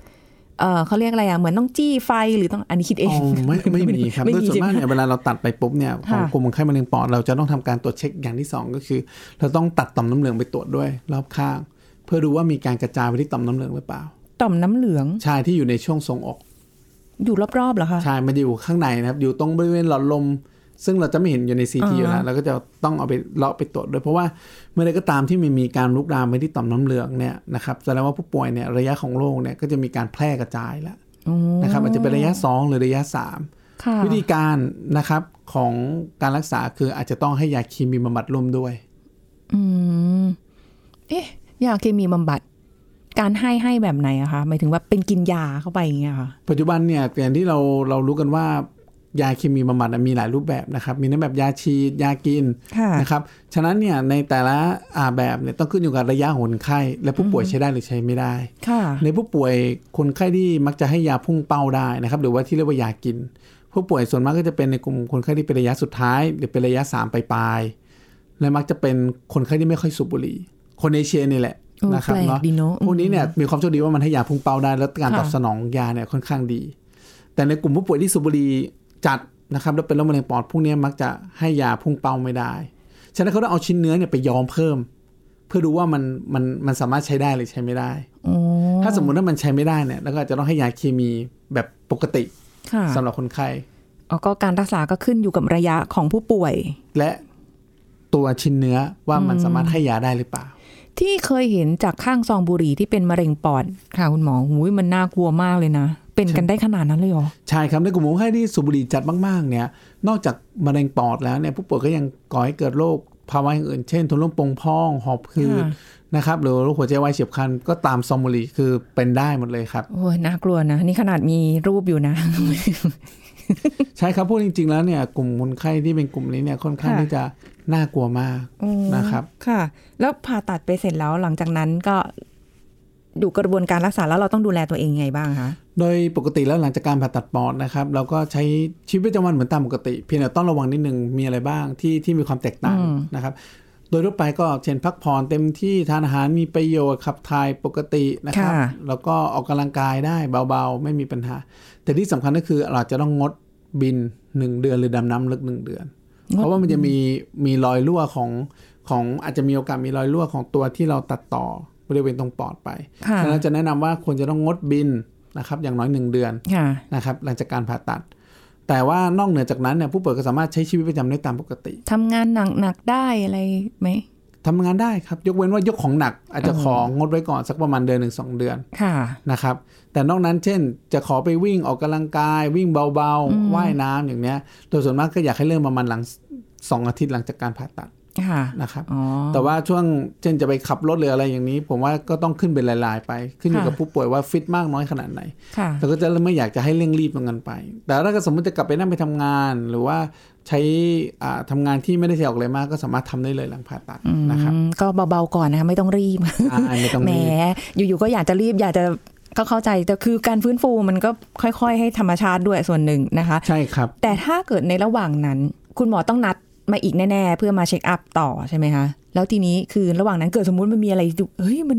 เออเขาเรียกอะไรอะเหมือนต้องจี้ไฟหรือต้องอันนี้คิดเออ๋งอไม่ไม่มีครับไม่โดมียส่วนมากใช่ไหมเนี่ยเวลาเราตัดไปปุ๊บเนี่ยของค่ะกลุ่มคนไข้มะเร็งปอดเราจะต้องทำการตรวจเช็คอย่างที่สองก็คือ เราต้องตัดต่อมน้ำเหลืองไปตรวจด้วยรอบข้าง เพื่อดูว่ามีการกระจายไปที่ต่อมน้ำเหลืองหรือเปล่า ต่อมน้ำเหลืองใช่ที่อยู่ในช่วงทรงอก อยู่รอบๆเหรอคะใช่มันจะอยู่ข้างในนะครับ อยู่ตรงบริเวณหลอดลม ซึ่งเราจะไม่เห็นอยู่ในซีทีอ่าอยู่แล้วเราก็จะต้องเอาไปเลาะไปตรวจด้วยเพราะว่าเมื่อใดก็ตามที่มันมีการลุกลามไปที่ต่อมน้ำเหลืองเนี่ยนะครับแสดงว่าผู้ป่วยเนี่ยระยะของโรคเนี่ยก็จะมีการแพร่กระจายแล้วอ๋อนะครับอาจจะเป็นระยะ 2 หรือระยะ3ค่ะวิธีการนะครับของการรักษาคืออาจจะต้องให้ยาเคมีบำบัดร่วมด้วย อืมเอ๊ะยาเคมีบำบัดการให้ให้แบบไหนอะคะหมายถึงว่าเป็นกินยาเข้าไปอย่างเงี้ยค่ะปัจจุบันเนี่ยอย่างที่เราเรารู้กันว่า ยาเคมีบำบัดมีหลายรูปแบบนะครับ มีทั้งแบบยาฉีดยากินค่ะนะครับ ฉะนั้นเนี่ยในแต่ละอ่าแบบเนี่ยต้องขึ้นอยู่กับระยะของคนไข้ และผู้ป่วยใช้ได้หรือใช้ไม่ได้ค่ะในผู้ป่วยคนไข้ที่มักจะให้ยาพุ่งเป้าได้นะครับ หรือว่าที่เรียกว่ายากิน ผู้ป่วยส่วนมากก็จะเป็นในกลุ่มคนไข้ที่เป็นระยะสุดท้าย หรือเป็นระยะสามปลายๆและมักจะเป็นคนไข้ที่ไม่ค่อยสูบบุหรี่ คนเอเชียนี่แหละโอ้นะครับแปลกเนาะดีเนอะพวกนี้เนี่ยมีความโชคดีว่ามันให้ยาพุ่งเป้าได้ แล้วการค่ะตอบสนองยาเนี่ยค่อนข้างดี แต่ในกลุ่มผู้ป่วยที่สูบบุหรี่ จัดนะครับแล้วเป็นโรคมะเร็งปอดพวกนี้มักจะให้ยาพุ่งเป้าไม่ได้ ฉะนั้นเขาต้องเอาชิ้นเนื้อเนี่ยไปย้อมเพิ่ม เพื่อดูว่ามันมันมันสามารถใช้ได้หรือใช้ไม่ได้อ๋อถ้าสมมุติว่ามันใช้ไม่ได้เนี่ยแล้วก็อาจจะต้องให้ยาเคมีแบบปกติค่ะสำหรับคนไข้อ๋อก็การรักษาก็ขึ้นอยู่กับระยะของผู้ป่วย และตัวชิ้นเนื้อว่ามันสามารถให้ยาได้หรือเปล่า ที่เคยเห็นจากข้างซองบุหรี่ที่เป็นมะเร็งปอดค่ะคุณหมอหูยมันน่ากลัวมากเลยนะ เป็นกันได้ขนาดนั้นเลยเหรอ ใช่ครับ ในกลุ่มคนไข้ที่สูบบุหรี่จัดมากๆเนี่ย นอกจากมะเร็งปอดแล้วเนี่ยผู้ป่วยก็ยังก่อให้เกิดโรคภาวะอย่างอื่น เช่นทุนลมโป่งพอง หอบหืดค่ะนะครับหรือโรคหัวใจวายเฉียบพลันก็ตามซองบุหรี่คือเป็นได้หมดเลยครับ โอ้ยน่ากลัวนะ นี่ขนาดมีรูปอยู่นะ ใช่ครับพูดจริง ๆ แล้วเนี่ยกลุ่มคนไข้ที่เป็นกลุ่มนี้เนี่ยค่อนข้างค่ะที่จะน่ากลัวมากอืมนะครับ ค่ะ แล้วผ่าตัดไปเสร็จแล้วหลังจากนั้นก็ ดูกระบวนการรักษาแล้วเราต้องดูแลตัวเองไงบ้างคะโดยปกติแล้วหลังจากการผ่าตัดปอดนะครับ เราก็ใช้ชีวิตประจำวันเหมือนตามปกติ เพียงแต่ต้องระวังนิดนึงมีอะไรบ้างที่ที่มีความแตกต่างอืมนะครับโดยทั่วไปก็เช่นพักผ่อนเต็มที่ทานอาหารมีประโยชน์ขับถ่ายปกตินะครับค่ะแล้วก็ออกกำลังกายได้เบาๆ ไม่มีปัญหา แต่ที่สำคัญก็คือเราจะต้องงดบิน1เดือนหรือดำน้ำลึก1เดือน เพราะว่ามันจะมีมีรอยรั่วของของอาจจะมีโอกาสมีรอยรั่วของตัวที่เราตัดต่อ บริเวณตรงปอดไปค่ะฉะนั้นจะแนะนำว่าควรจะต้องงดบินนะครับอย่างน้อย1เดือนค่ะนะครับหลังจากการผ่าตัด แต่ว่านอกเหนือจากนั้นเนี่ยผู้ป่วยก็สามารถใช้ชีวิตประจำวันได้ตามปกติทำงานหนักๆได้อะไรไหมทำงานได้ครับยกเว้นว่ายกของหนัก อาจจะอ๋อของงดไว้ก่อนสักประมาณเดือนหนึ่งสองเดือนค่ะนะครับ แต่นอกนั้นเช่น จะขอไปวิ่งออกกำลังกาย วิ่งเบาอืมๆว่ายน้ำอย่างเนี้ยโดยส่วนมากก็อยากให้เริ่มประมาณหลังสองอาทิตย์หลังจากการผ่าตัดค่ะ นะครับอ๋อแต่ว่าช่วงเช่นจะไปขับรถหรืออะไรอย่างนี้ ผมว่าก็ต้องขึ้นเป็นรายๆ ไป ขึ้นอยู่ค่ะกับผู้ป่วยว่าฟิตมากน้อยขนาดไหนค่ะแต่ก็จะไม่อยากจะให้เร่งรีบตรงนั้นไป แต่ถ้าเกิดสมมติจะกลับไปนั่งไปทำงาน หรือว่าใช้อ่าทำงานที่ไม่ได้ใช้ออกอะไรมากก็สามารถทำได้เลยหลังผ่าตัดนะครับอืมก็เบาๆก่อนนะคะไม่ต้องรีบอ่าไม่ต้องแหมรีบอยู่ๆก็อยากจะรีบอยากจะก็เข้าใจแต่คือการฟื้นฟูมันก็ค่อย ๆ ให้ธรรมชาติด้วยส่วนหนึ่งนะคะ ใช่ครับ แต่ถ้าเกิดในระหว่างนั้น คุณหมอต้องนัด มาอีกแน่ ๆ เพื่อมา check up ต่อใช่ไหมคะ แล้วทีนี้คือระหว่างนั้นเกิดสมมุติมันมีอะไรดูเฮ้ยมัน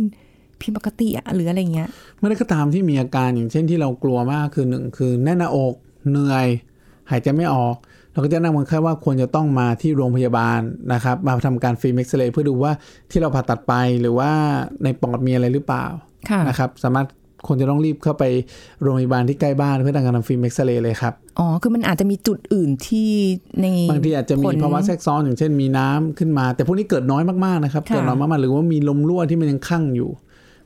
ผิดปกติอะหรืออะไรเงี้ยเมื่อใดก็ตามที่มีอาการอย่างเช่นที่เรากลัวมากคือหนึ่งคือแน่นหน้าอกเหนื่อย หายใจไม่ออก เราเราก็จะแนะนำคนไข้ว่าควรจะต้องมาที่โรงพยาบาลนะครับ มาทำการฟิล์มเอ็กซเรย์เพื่อดูว่าที่เราผ่าตัดไปหรือว่าในปอดมีอะไรหรือเปล่าค่ะนะครับ สามารถ ควรจะต้องรีบเข้าไปโรงพยาบาลที่ใกล้บ้านเพื่อทำการทำฟิล์มเอ็กซเรย์เลยครับ อ๋อ คือมันอาจจะมีจุดอื่นที่ในบางทีอาจจะมีผลภาวะแทรกซ้อนอย่างเช่นมีน้ำขึ้นมา แต่พวกนี้เกิดน้อยมากๆนะครับค่ะเกิดน้อยมากๆหรือว่ามีลมรั่วที่มันยังคั่งอยู่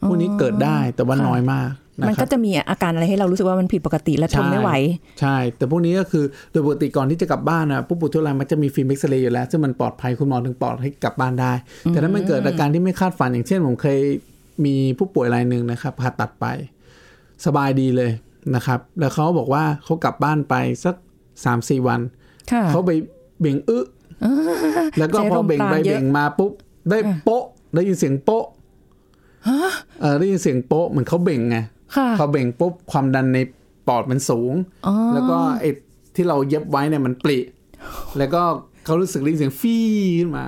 พวกนี้เกิดได้แต่ว่าค่ะน้อยมากนะมันคก็รับก็จะมีอาการอะไรให้เรารู้สึกว่ามันผิดปกติและทนไม่ไหว ใช่ แต่พวกนี้ก็คือโดยปกติก่อนที่จะกลับบ้านนะผู้ป่วยทั่วไปมันจะมีฟิล์มเอ็กซเรย์อยู่แล้ว ซึ่งมันปลอดภัยคุณหมอถึงปล่อยให้กลับบ้านได้ แต่ถ้ามันเกิดอาการที่ไม่คาดฝันอย่างเช่นผมเคย มีผู้ป่วยรายหนึ่งนะครับผ่าตัดไป สบายดีเลยนะครับ แล้วเขาบอกว่าเขากลับบ้านไปสักสามสี่วันค่ะเขาไปเบ่งอึแล้วก็ใช้พอลมเบ่งปราณไปเยอะเบ่งมาปุ๊บได้โป๊ะ ได้ยินเสียงโป๊ะเออได้ยินเสียงโป๊ะเหมือนเขาเบ่งไงค่ะพอเบ่งปุ๊บความดันในปอดมันสูงอ๋อแล้วก็ไอ้ที่เราเย็บไว้เนี่ยมันปริแล้วก็เขารู้สึกได้ยินเสียงฟี่ขึ้นมา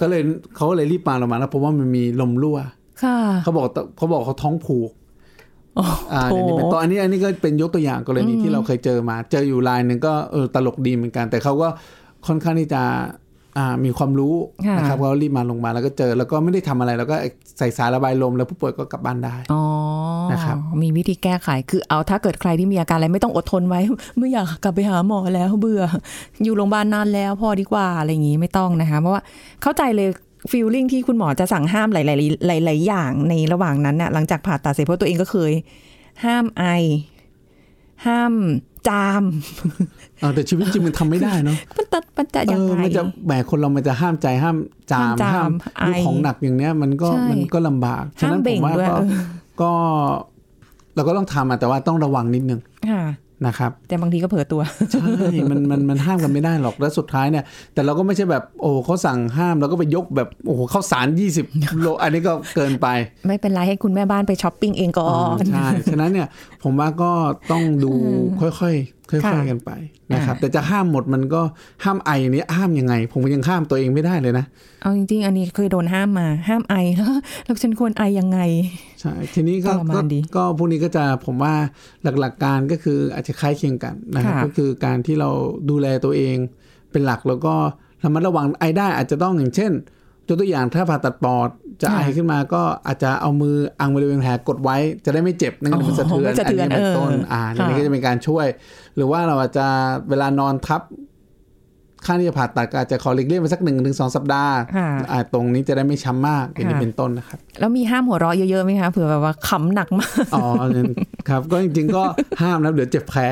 ก็เลยเขาก็เลยรีบมาลงมาแล้วเพราะว่ามันมีลมรั่วค่ะ เขาบอกเขาบอกเขาท้องผูกโอ้อ่าอย่างนี้เป็นต้นอันนี้อันนี้ก็เป็นยกตัวอย่างกรณีที่เราเคยเจอมา เจออยู่รายหนึ่งก็เออตลกดีเหมือนกัน แต่เขาก็ค่อนข้างที่จะอ่ามีความรู้ค่ะนะครับเขารีบมาลงมาแล้วก็เจอแล้วก็ไม่ได้ทำอะไร แล้วก็ใส่สายระบายลมแล้วผู้ป่วยก็กลับบ้านได้อ๋อนะครับมีวิธีแก้ไขคือเอาถ้าเกิดใครที่มีอาการอะไรไม่ต้องอดทนไว้ ไม่อยากกลับไปหาหมอแล้วเบื่อ อยู่โรงพยาบาลนานแล้วพอดีกว่าอะไรอย่างงี้ไม่ต้องนะคะเพราะว่าเข้าใจเลย ฟีลลิ่งที่คุณหมอจะสั่งห้ามหลาย ๆ หลาย ๆ อย่างในระหว่างนั้นน่ะหลังจากผ่าตัดเสร็จเพราะตัวเองก็เคย ห้ามไอ ห้ามจามเออแต่ชีวิตจริงมันทำไม่ได้เนาะมันจะมันจะเอยังอไงมันจะแหมคนเรามันจะห้ามใจห้ามจามห้ามจามห้ามไอดูของหนักอย่างเนี้ย มันก็ใช่มันก็ลำบากฉะนั้นห้ามผเบ่งมว่าด้วยก็เออก็เราก็ต้องทำอะแต่ว่าต้องระวังนิดนึงค่ะ นะครับแต่บางทีก็เผลอตัว ใช่ มันมันมันห้ามกันไม่ได้หรอกแล้วสุดท้ายเนี่ย แต่เราก็ไม่ใช่แบบโอ้เขาสั่งห้ามแล้วก็ไปยกแบบโอ้โหข้าวสาร 20 โล อันนี้ก็เกินไป ไม่เป็นไรให้คุณแม่บ้านไปช้อปปิ้งเองก่อน ใช่ ฉะนั้นเนี่ยผมว่าก็ต้องดูค่อยๆ ค่ค่ะอยๆกันไปนะครับอ่าแต่จะห้ามหมดมันก็ห้ามไออย่างนี้ห้ามยังไง ผมยังห้ามตัวเองไม่ได้เลยนะ เอาจริง ๆ อันนี้เคยโดนห้ามมา ห้ามไอแล้วฉันควรไอยังไง ใช่ ทีนี้ก็ทรมานก็ดีก็พวกนี้ก็จะผมว่าหลักๆการก็คืออาจจะคล้ายเคียงกันนะครับค่ะก็คือการที่เราดูแลตัวเองเป็นหลักแล้วก็ระมัดระวังไอได้อาจจะต้องอย่างเช่นยกตัวอย่างถ้าผ่าตัดปอด จะไอขึ้นมาก็อาจจะเอามืออังบริเวณแผลกดไว้จะได้ไม่เจ็บนั่นก็เป็นสะเทือนไม่สะเทือนนี้เป็นต้นเอออ่อ่าค่ะอันนี้ก็จะเป็นการช่วย หรือว่าเราอาจจะเวลานอนทับ ข้างที่จะผ่าตัดก็อาจจะขอหลีกเลี่ยงไปสักหนึ่งถึงสองสัปดาห์ค่ะอ่าตรงนี้จะได้ไม่ช้ำมากอย่างนี้ค่ะเป็นต้นนะครับ แล้วมีห้ามหัวเราะเยอะๆไหมคะเผื่อแบบว่าขำหนักมาก อ๋อครับ ก็จริงๆก็ห้ามนะเดี๋ยวเจ็บแผล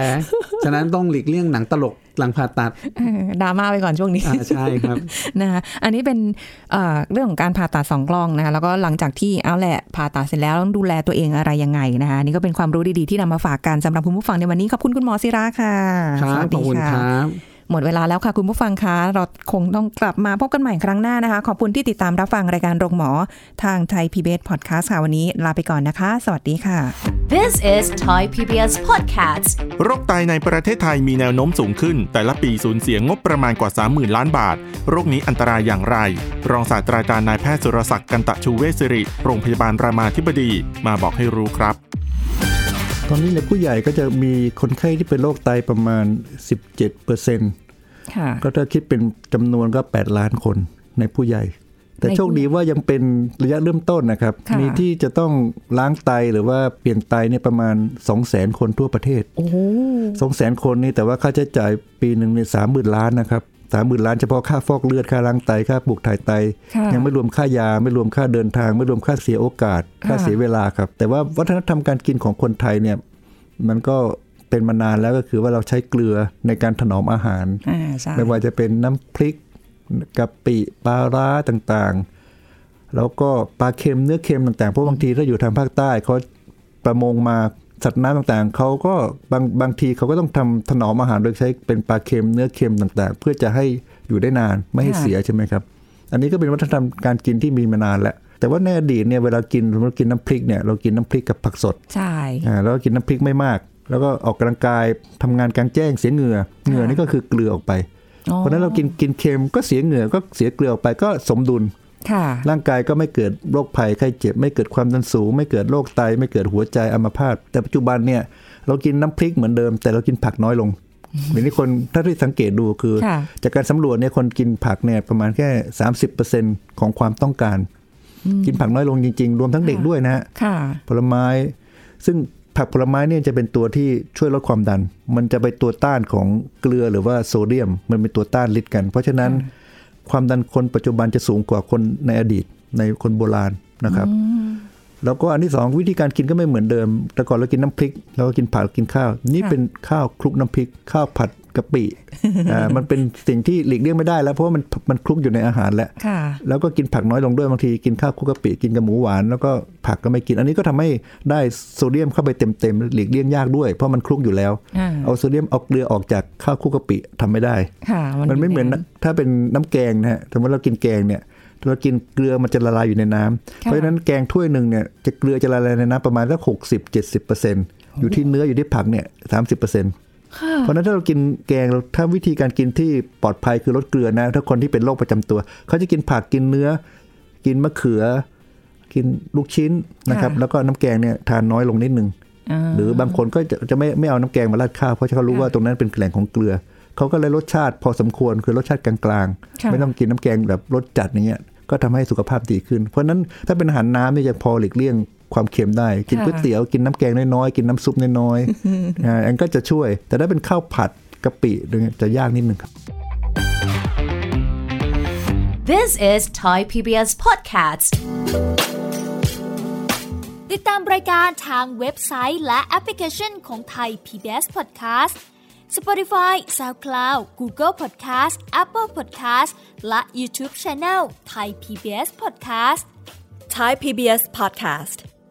ฉะนั้นต้องหลีกเลี่ยงหนังตลกหลังผ่าตัดเออดราม่าไปก่อนช่วงนี้อ่าใช่ครับนะคะอันนี้เป็นเอ่อเรื่องของการผ่าตัดสองกล้องนะคะแล้วก็หลังจากที่เอาแหละผ่าตัดเสร็จแล้วต้องดูแลตัวเองอะไรยังไงนะคะอันนี่ก็เป็นความรู้ดีๆที่นำมาฝากกันสำหรับคุณผู้ฟังในวันนี้ขอบคุณคุณหมอศิระค่ะครับสวัสขดีอบคุณค่ะครับ หมดเวลาแล้วค่ะคุณผู้ฟังคะ เราคงต้องกลับมาพบกันใหม่ครั้งหน้านะคะ ขอบคุณที่ติดตามรับฟังรายการโรงหมอ ทางไทย PBS Podcast ค่ะวันนี้ลาไปก่อนนะคะ สวัสดีค่ะ This is Thai PBS Podcast. โรคไตในประเทศไทยมีแนวโน้มสูงขึ้น แต่ละปีสูญเสียงบประมาณกว่า 30,000 ล้านบาท โรคนี้อันตรายอย่างไร รองศาสตราจารย์นายแพทย์สุรศักดิ์กันตะชูเวชสิริ โรงพยาบาลรามาธิบดี มาบอกให้รู้ครับ ตอนนี้ในผู้ใหญ่ก็จะมีคนไข้ที่เป็นโรคไตประมาณ 17เปอร์เซ็นต์ค่ะก็ถ้าคิดเป็นจำนวนก็ 8 ล้านคนในผู้ใหญ่ แต่ในผู้โชคดีว่ายังเป็นระยะเริ่มต้นนะครับค่ะมีที่จะต้องล้างไตหรือว่าเปลี่ยนไตเนี่ยประมาณ 2 0 0 0 0 0คนทั่วประเทศโอ้โห2 0 0 0 0 0คนนี่แต่ว่าค่าใช้จ่ายปีหนึ่งเนี่ยสามหมื่นล้านนะครับ สามหมื่นล้านเฉพาะค่าฟอกเลือดค่าล้างไตค่าปลูกถ่ายไตค่ะยังไม่รวมค่ายาไม่รวมค่าเดินทาง ไม่รวมค่าเสียโอกาส ค่าค่ะเสียเวลาครับ แต่ว่าวัฒนธรรมการกินของคนไทยเนี่ยมันก็เป็นมานานแล้วก็คือว่าเราใช้เกลือในการถนอมอาหารอ่าใช่ไม่ว่าจะเป็นน้ำพริกกะปิปลาร้าต่างๆ แล้วก็ปลาเค็มเนื้อเค็มต่างๆเพราะบางทีถ้าอยู่ทางภาคใต้เขาประมงมา สัตว์น้ำต่างๆเขาก็บางบางทีเขาก็ต้องทำถนอมอาหารโดยใช้เป็นปลาเค็มเนื้อเค็มต่างๆ เพื่อจะให้อยู่ได้นานไม่ให้ค่ะเสียใช่ไหมครับ อันนี้ก็เป็นวัฒนธรรมการกินที่มีมานานแล้วแต่ว่าในอดีตเนี่ยเวลากินเรากินน้ำพริกเนี่ยเรากินน้ำพริกกับผักสดใช่อ่าแล้วก็กินน้ำพริกไม่มาก แล้วก็ออกกำลังกายทำงานกลางแจ้งเสียเหงื่อเหงื่อนี่ก็คือเกลือออกไปอ๋อเพราะฉะนั้นเรากินกินเค็มก็เสียเหงื่อก็เสียเกลือออกไปก็สมดุลค่ะ ร่างกายก็ไม่เกิดโรคภัยไข้เจ็บ ไม่เกิดความดันสูง ไม่เกิดโรคไต ไม่เกิดหัวใจอัมพาตแต่ปัจจุบันเนี่ยเรากินน้ำพริกเหมือนเดิม แต่เรากินผักน้อยลงอย่างที่คนถ้าที่สังเกตดูคือค่ะจากการสำรวจเนี่ยคนกินผักเนี่ยประมาณแค่ 30%ของความต้องการ กินผักน้อยลงจริง ๆ รวมทั้งเด็กด้วยนะฮะค่ะผลไม้ ซึ่งผักผลไม้เนี่ยจะเป็นตัวที่ช่วยลดความดัน มันจะไปตัวต้านของเกลือหรือว่าโซเดียม มันเป็นตัวต้านฤทธิ์กัน เพราะฉะนั้น ความดันคนปัจจุบันจะสูงกว่าคนในอดีตในคนโบราณนะครับ แล้วก็อันที่สองวิธีการกินก็ไม่เหมือนเดิม แต่ก่อนเรากินน้ำพริกเราก็กินผักกินข้าว นี่ค่ะเป็นข้าวคลุกน้ำพริก ข้าวผัด กะปิอ่ามันเป็นสิ่งที่หลีกเลี่ยงไม่ได้แล้วเพราะว่ามันมันคลุกอยู่ในอาหารแล้วค่ะแล้วก็กินผักน้อยลงด้วยบางทีกินข้าวคลุกกะปิกินกับหมูหวานแล้วก็ผักก็ไม่กิน อันนี้ก็ทำให้ได้โซเดียมเข้าไปเต็มๆหลีกเลี่ยงยากด้วย เพราะมันคลุกอยู่แล้วอ่าเอาโซเดียมเอาเกลือออกจากข้าวคลุกกะปิทำไม่ได้ค่ะมันไม่เหมือนยู่นะถ้าเป็นน้ำแกงนะฮะสมมติเรากินแกงเนี่ยเรากินเกลือมันจะละลายอยู่ในน้ำเพราะฉะนั้นแกงถ้วยหนึ่งเนี่ยจะเกลือจะละลายในน้ำประมาณสักหกสิบเจ็ดสิบเปอร์เซ็นต์อยู่ที่เนื้ออยู่ที่ผักเนี่ยสามสิบเปอร์เซ็นต์ เพราะฉะนั้นถ้าเรากินแกงเราถ้าวิธีการกินที่ปลอดภัยคือลดเกลือนะ ถ้าคนที่เป็นโรคประจำตัว เขาจะกินผักกินเนื้อ กินมะเขือ กินลูกชิ้นนะครับ แล้วก็น้ำแกงเนี่ยทานน้อยลงนิดนึงอ่าหรือบางคนก็จะจะไม่ไม่เอาน้ำแกงมาราดข้าวเพราะเขารู้ว่าตรงนั้นเป็นแหล่งของเกลือ เขาก็เลยรสชาติพอสมควรคือรสชาติกลางๆ ไม่ต้องกินน้ำแกงแบบรสจัดอย่างเงี้ยก็ทำให้สุขภาพดีขึ้น เพราะฉะนั้นถ้าเป็นอาหารน้ำเนี่ยจะพอหลีกเลี่ยง ความเค็มได้ กินก๋วยเตี๋ยวกินน้ำแกงน้อยๆกินน้ำซุปน้อยๆอ่าอันก็จะช่วย แต่ถ้าเป็นข้าวผัดกะปิเนี่ยจะยากนิดนึงครับ This is Thai PBS Podcast ติดตามรายการทางเว็บไซต์และแอปพลิเคชันของไทย PBS Podcast Spotify SoundCloud Google Podcast Apple Podcast และ YouTube Channel Thai PBS Podcast Thai PBS podcast.